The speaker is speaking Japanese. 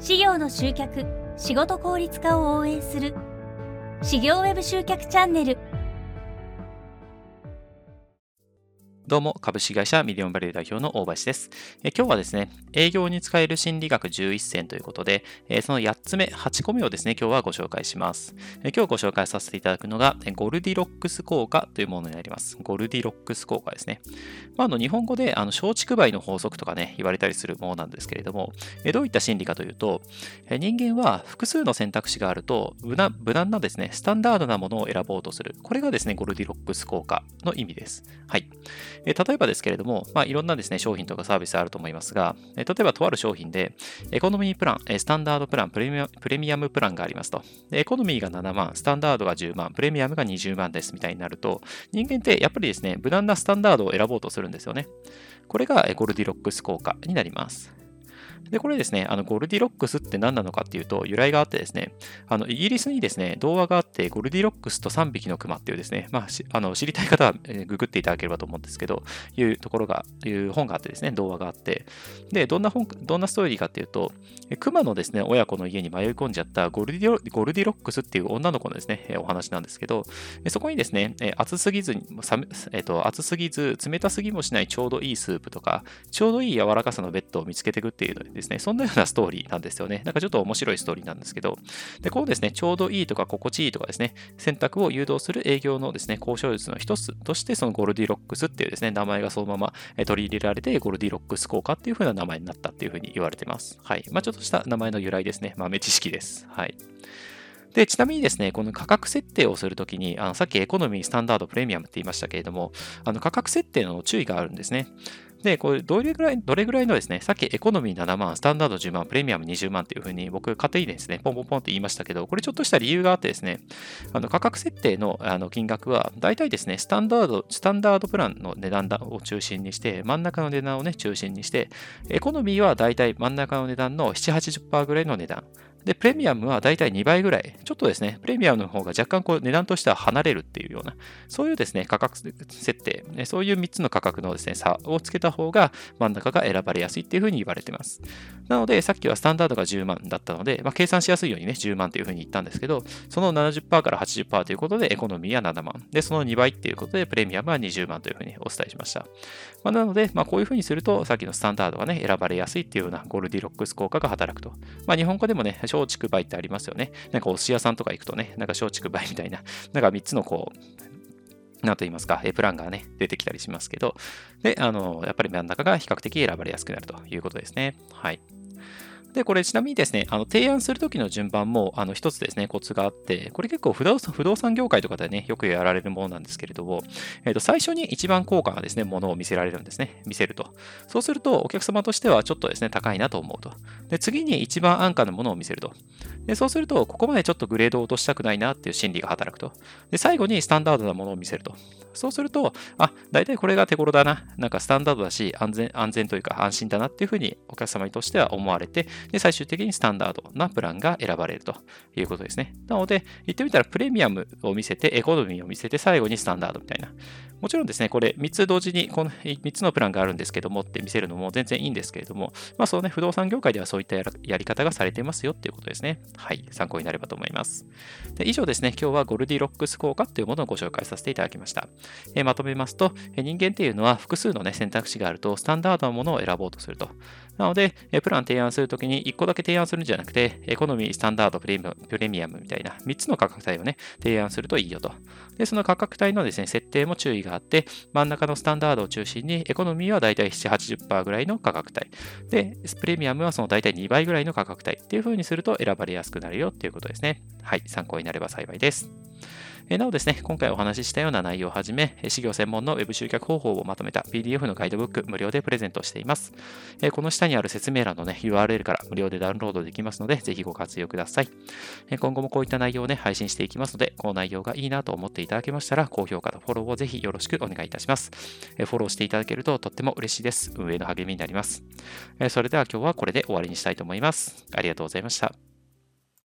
事業の集客仕事効率化を応援する。事業ウェブ集客チャンネル。どうも、株式会社ミリオンバリュー代表の大橋です。え今日はですね、営業に使える心理学11選ということで、えその8つ目、8個目をですね、今日はご紹介します。え今日ご紹介させていただくのが、ゴルディロックス効果というものになります。ゴルディロックス効果ですね。まあ、あの日本語であの松竹梅の法則とかね、言われたりするものなんですけれども、えどういった心理かというと、え人間は複数の選択肢があると無難、無難なですね、スタンダードなものを選ぼうとする。これがですね、ゴルディロックス効果の意味です。はい。え例えばですけれども、まあ、いろんなですね、商品とかサービスあると思いますが、え例えばとある商品で、エコノミープラン、えスタンダードプランプレミア、プレミアムプランがありますと。エコノミーが7万、スタンダードが10万、プレミアムが20万ですみたいになると、人間ってやっぱりですね、無難なスタンダードを選ぼうとするんですよね。これがゴルディロックス効果になります。で、これですね、あのゴルディロックスって何なのかっていうと、由来があってですね、あのイギリスにですね、童話があって、ゴルディロックスと3匹の熊っていうですね、まあ、あの知りたい方はググっていただければと思うんですけど、いうところが、いう本があってですね、童話があって、で、どんな本、どんなストーリーかっていうと、熊のですね、親子の家に迷い込んじゃったゴルディロゴルディロックスっていう女の子のですね、お話なんですけど、そこにですね、暑すぎずに、えっと、暑すぎず、冷たすぎもしないちょうどいいスープとか、ちょうどいい柔らかさのベッドを見つけていくっていうのですね、そんなようなストーリーなんですよね。なんかちょっと面白いストーリーなんですけど、で、こうですね、ちょうどいいとか心地いいとかですね、選択を誘導する営業のですね、交渉術の一つとして、そのゴルディロックスっていうですね、名前がそのまま取り入れられて、ゴルディロックス効果っていう風な名前になったっていう風に言われてます。はい。まあちょっとした名前の由来ですね。豆知識です。はい。で、ちなみにですね、この価格設定をするときに、あのさっきエコノミー、スタンダード、プレミアムって言いましたけれども、あの価格設定の注意があるんですね。で、これどれぐらい、どれぐらいのですね、さっきエコノミー7万、スタンダード10万、プレミアム20万っていうふうに僕勝手にですね、ポンポンポンって言いましたけど、これちょっとした理由があってですね、あの価格設定のあの金額は、大体ですね、スタンダード、スタンダードプランの値段を中心にして、真ん中の値段をね、中心にして、エコノミーは大体真ん中の値段の7、80%ぐらいの値段。で、プレミアムはだいたい2倍ぐらい、ちょっとですね、プレミアムの方が若干こう値段としては離れるっていうような、そういうですね、価格設定、そういう3つの価格のですね、差をつけた方が真ん中が選ばれやすいっていうふうに言われてます。なので、さっきはスタンダードが10万だったので、まあ、計算しやすいようにね、10万というふうに言ったんですけど、その70%から80%ということで、エコノミーは7万。で、その2倍っていうことで、プレミアムは20万というふうにお伝えしました。まあ、なので、まあ、こういうふうにすると、さっきのスタンダードがね、選ばれやすいっていうようなゴールディロックス効果が働くと。まあ、日本語でもね、松竹梅ってありますよね。なんかお寿司屋さんとか行くとね、なんか松竹梅みたいな、なんか3つのこう、なんと言いますか、プランがね、出てきたりしますけど、で、あの、やっぱり真ん中が比較的選ばれやすくなるということですね。はい。で、これちなみにですね、あの提案するときの順番もあの一つですね、コツがあって、これ結構不動産不動産業界とかでね、よくやられるものなんですけれども、えー、と最初に一番効果がですね、ものを見せられるんですね。見せると。そうすると、お客様としてはちょっとですね、高いなと思うと。で、次に一番安価なものを見せると。で、そうすると、ここまでちょっとグレードを落としたくないなっていう心理が働くと。で、最後にスタンダードなものを見せると。そうすると、あ、大体これが手頃だな。なんかスタンダードだし、安全、安全というか安心だなっていうふうにお客様にとしては思われて、で、最終的にスタンダードなプランが選ばれるということですね。なので、言ってみたらプレミアムを見せて、エコノミーを見せて、最後にスタンダードみたいな。もちろんですね、これ3つ同時にこの3つのプランがあるんですけどもって見せるのも全然いいんですけれども、まあそのね、不動産業界ではそういったやり方がされていますよっていうことですね。はい、参考になればと思います。で以上ですね、今日はゴルディロックス効果というものをご紹介させていただきました。えまとめますと、人間っていうのは複数のね、選択肢があると、スタンダードなものを選ぼうとすると。なので、プラン提案するときに1個だけ提案するんじゃなくて、エコノミー、スタンダード、プレミアムみたいな3つの価格帯をね、提案するといいよと。で、その価格帯のですね、設定も注意があって、真ん中のスタンダードを中心に、エコノミーはだいたい7、80%ぐらいの価格帯。で、プレミアムはそのだいたい2倍ぐらいの価格帯っていう風にすると選ばれやすくなるよっていうことですね。はい、参考になれば幸いです。えなおですね、今回お話ししたような内容をはじめ、事業専門の Web 集客方法をまとめた PDF のガイドブック無料でプレゼントしています。えこの下にある説明欄のね、URL から無料でダウンロードできますので、ぜひご活用ください。え今後もこういった内容をね、配信していきますので、この内容がいいなと思っていただけましたら、高評価とフォローをぜひよろしくお願いいたします。えフォローしていただけるととっても嬉しいです。運営の励みになります。えそれでは今日はこれで終わりにしたいと思います。ありがとうございました。